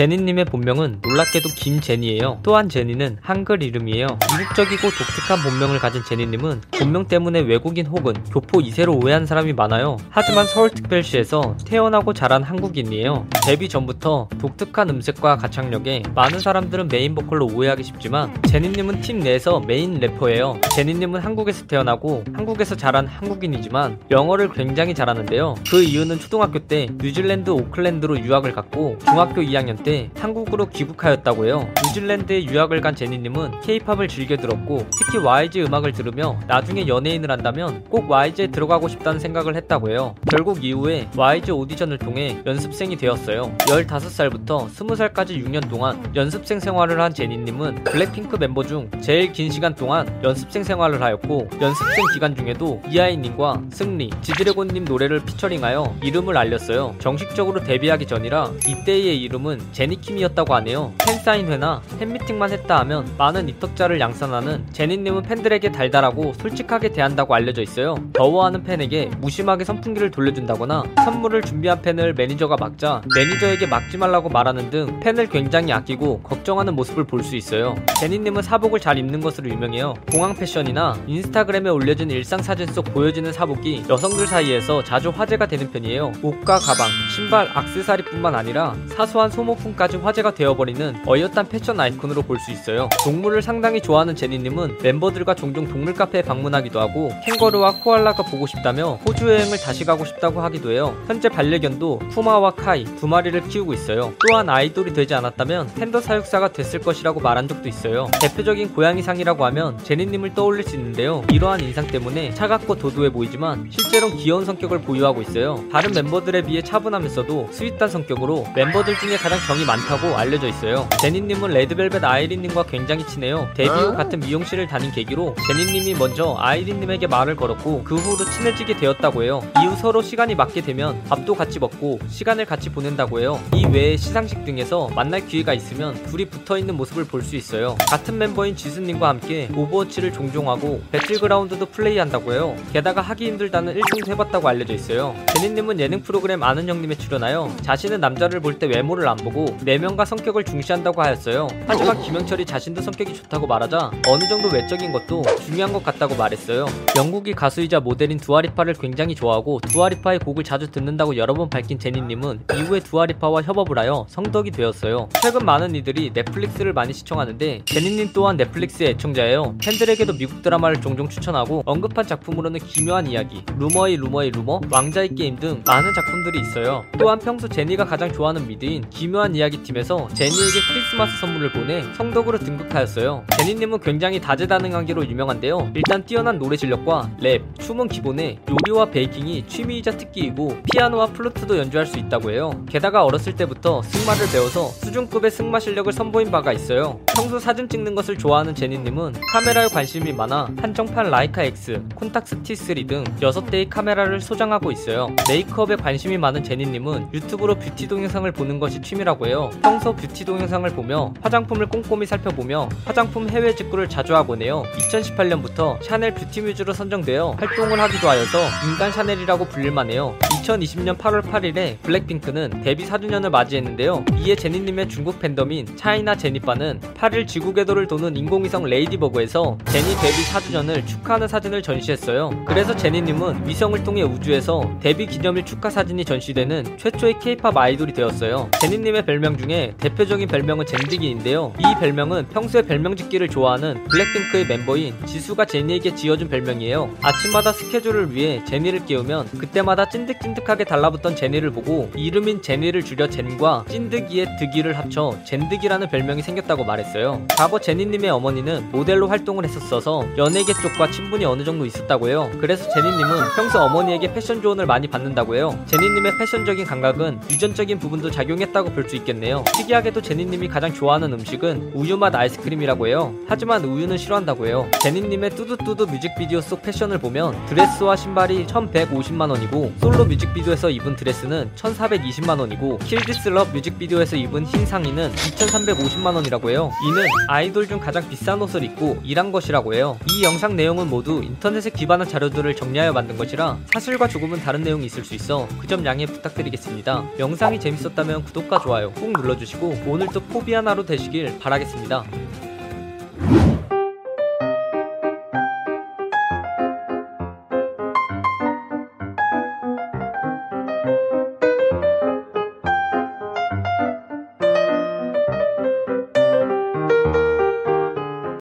제니님의 본명은 놀랍게도 김제니예요. 또한 제니는 한글 이름이에요. 이국적이고 독특한 본명을 가진 제니님은 본명 때문에 외국인 혹은 교포 2세로 오해한 사람이 많아요. 하지만 서울특별시에서 태어나고 자란 한국인이에요. 데뷔 전부터 독특한 음색과 가창력에 많은 사람들은 메인 보컬로 오해하기 쉽지만 제니님은 팀 내에서 메인 래퍼예요. 제니님은 한국에서 태어나고 한국에서 자란 한국인이지만 영어를 굉장히 잘하는데요. 그 이유는 초등학교 때 뉴질랜드 오클랜드로 유학을 갔고 중학교 2학년 때 한국으로 귀국하였다고 해요. 뉴질랜드에 유학을 간 제니님은 케이팝을 즐겨 들었고 특히 YG 음악을 들으며 나중에 연예인을 한다면 꼭 YG에 들어가고 싶다는 생각을 했다고 해요. 결국 이후에 YG 오디션을 통해 연습생이 되었어요. 15살부터 20살까지 6년 동안 연습생 생활을 한 제니님은 블랙핑크 멤버 중 제일 긴 시간 동안 연습생 생활을 하였고 연습생 기간 중에도 이하이님과 승리, 지드래곤님 노래를 피처링하여 이름을 알렸어요. 정식적으로 데뷔하기 전이라 이때의 이름은 제니킴이었다고 하네요. 팬사인회나 팬미팅만 했다 하면 많은 입덕자를 양산하는 제니님은 팬들에게 달달하고 솔직하게 대한다고 알려져 있어요. 더워하는 팬에게 무심하게 선풍기를 돌려준다거나 선물을 준비한 팬을 매니저가 막자 매니저에게 막지 말라고 말하는 등 팬을 굉장히 아끼고 걱정하는 모습을 볼 수 있어요. 제니님은 사복을 잘 입는 것으로 유명해요. 공항 패션이나 인스타그램에 올려진 일상 사진 속 보여지는 사복이 여성들 사이에서 자주 화제가 되는 편이에요. 옷과 가방, 신발, 악세사리뿐만 아니라 사소한 소모 품까지 화제가 되어버리는 어엿한 패션 아이콘으로 볼 수 있어요. 동물을 상당히 좋아하는 제니님은 멤버들과 종종 동물 카페에 방문하기도 하고 캥거루와 코알라가 보고 싶다며 호주 여행을 다시 가고 싶다고 하기도 해요. 현재 반려견도 푸마와 카이 두 마리를 키우고 있어요. 또한 아이돌이 되지 않았다면 팬더 사육사가 됐을 것이라고 말한 적도 있어요. 대표적인 고양이상이라고 하면 제니님을 떠올릴 수 있는데요. 이러한 인상 때문에 차갑고 도도해 보이지만 실제로는 귀여운 성격을 보유하고 있어요. 다른 멤버들에 비해 차분하면서도 sweet한 성격으로 멤버들 중에 가장 정이 많다고 알려져 있어요. 제니님은 레드벨벳 아이린님과 굉장히 친해요. 데뷔 후 같은 미용실을 다닌 계기로 제니님이 먼저 아이린님에게 말을 걸었고 그 후로 친해지게 되었다고 해요. 이후 서로 시간이 맞게 되면 밥도 같이 먹고 시간을 같이 보낸다고 해요. 이 외에 시상식 등에서 만날 기회가 있으면 둘이 붙어 있는 모습을 볼 수 있어요. 같은 멤버인 지수님과 함께 오버워치를 종종 하고 배틀그라운드도 플레이한다고 해요. 게다가 하기 힘들다는 1등도 해봤다고 알려져 있어요. 제니님은 예능 프로그램 아는 형님에 출연하여 자신은 남자를 볼 때 외모를 안 보고 내면과 성격을 중시한다고 하였어요. 하지만 김영철이 자신도 성격이 좋다고 말하자 어느 정도 외적인 것도 중요한 것 같다고 말했어요. 영국의 가수이자 모델인 두아리파를 굉장히 좋아하고 두아리파의 곡을 자주 듣는다고 여러 번 밝힌 제니님은 이후에 두아리파와 협업을 하여 성덕이 되었어요. 최근 많은 이들이 넷플릭스를 많이 시청하는데 제니님 또한 넷플릭스의 애청자예요. 팬들에게도 미국 드라마를 종종 추천하고 언급한 작품으로는 기묘한 이야기, 루머의 루머의 루머, 왕좌의 게임 등 많은 작품들이 있어요. 또한 평소 제니가 가장 좋아하는 미드인 기묘한 이야기 팀에서 제니에게 크리스마스 선물을 보내 성덕으로 등극하였어요. 제니님은 굉장히 다재다능하기로 유명한데요. 일단 뛰어난 노래 실력과 랩, 춤은 기본에 요리와 베이킹이 취미이자 특기이고 피아노와 플루트도 연주할 수 있다고 해요. 게다가 어렸을 때부터 승마를 배워서 수준급의 승마 실력을 선보인 바가 있어요. 평소 사진 찍는 것을 좋아하는 제니님은 카메라에 관심이 많아 한정판 라이카 X, 콘탁스 T3 등 6대의 카메라를 소장하고 있어요. 메이크업에 관심이 많은 제니님은 유튜브로 뷰티 동영상을 보는 것이 취미라고 해요. 평소 뷰티 동영상을 보며 화장품을 꼼꼼히 살펴보며 화장품 해외 직구를 자주 하곤 해요. 2018년부터 샤넬 뷰티 뮤즈로 선정되어 활동을 하기도 하여서 인간 샤넬이라고 불릴만 해요. 2020년 8월 8일에 블랙핑크는 데뷔 4주년을 맞이했는데요. 이에 제니님의 중국 팬덤인 차이나 제니빠는 8일 지구 궤도를 도는 인공위성 레이디버그에서 제니 데뷔 4주년을 축하하는 사진을 전시했어요. 그래서 제니님은 위성을 통해 우주에서 데뷔 기념일 축하 사진이 전시되는 최초의 케이팝 아이돌이 되었어요. 제니님의 별명 중에 대표적인 별명은 젠디기인데요. 이 별명은 평소에 별명 짓기를 좋아하는 블랙핑크의 멤버인 지수가 제니에게 지어준 별명이에요. 아침마다 스케줄을 위해 제니를 깨우면 그때마다 찐득찐득 하게 달라붙던 제니를 보고 이름인 제니를 줄여 젠과 찐득이의 득이를 합쳐 젠득이라는 별명이 생겼다고 말했어요. 과거 제니님의 어머니는 모델로 활동을 했었어서 연예계 쪽과 친분이 어느 정도 있었다고 해요. 그래서 제니님은 평소 어머니에게 패션 조언을 많이 받는다고 해요. 제니님의 패션적인 감각은 유전적인 부분도 작용했다고 볼 수 있겠네요. 특이하게도 제니님이 가장 좋아하는 음식은 우유맛 아이스크림이라고 해요. 하지만 우유는 싫어한다고 해요. 제니님의 뚜두뚜두 뮤직비디오 속 패션을 보면 드레스와 신발이 1150만원이고 솔로 뮤직 뮤직비디오에서 입은 드레스는 1420만원이고 Kill This Love 뮤직비디오에서 입은 흰 상의는 2350만원이라고 해요. 이는 아이돌 중 가장 비싼 옷을 입고 일한 것이라고 해요. 이 영상 내용은 모두 인터넷에 기반한 자료들을 정리하여 만든 것이라 사실과 조금은 다른 내용이 있을 수 있어 그 점 양해 부탁드리겠습니다. 영상이 재밌었다면 구독과 좋아요 꾹 눌러주시고 오늘도 포비아나로 되시길 바라겠습니다.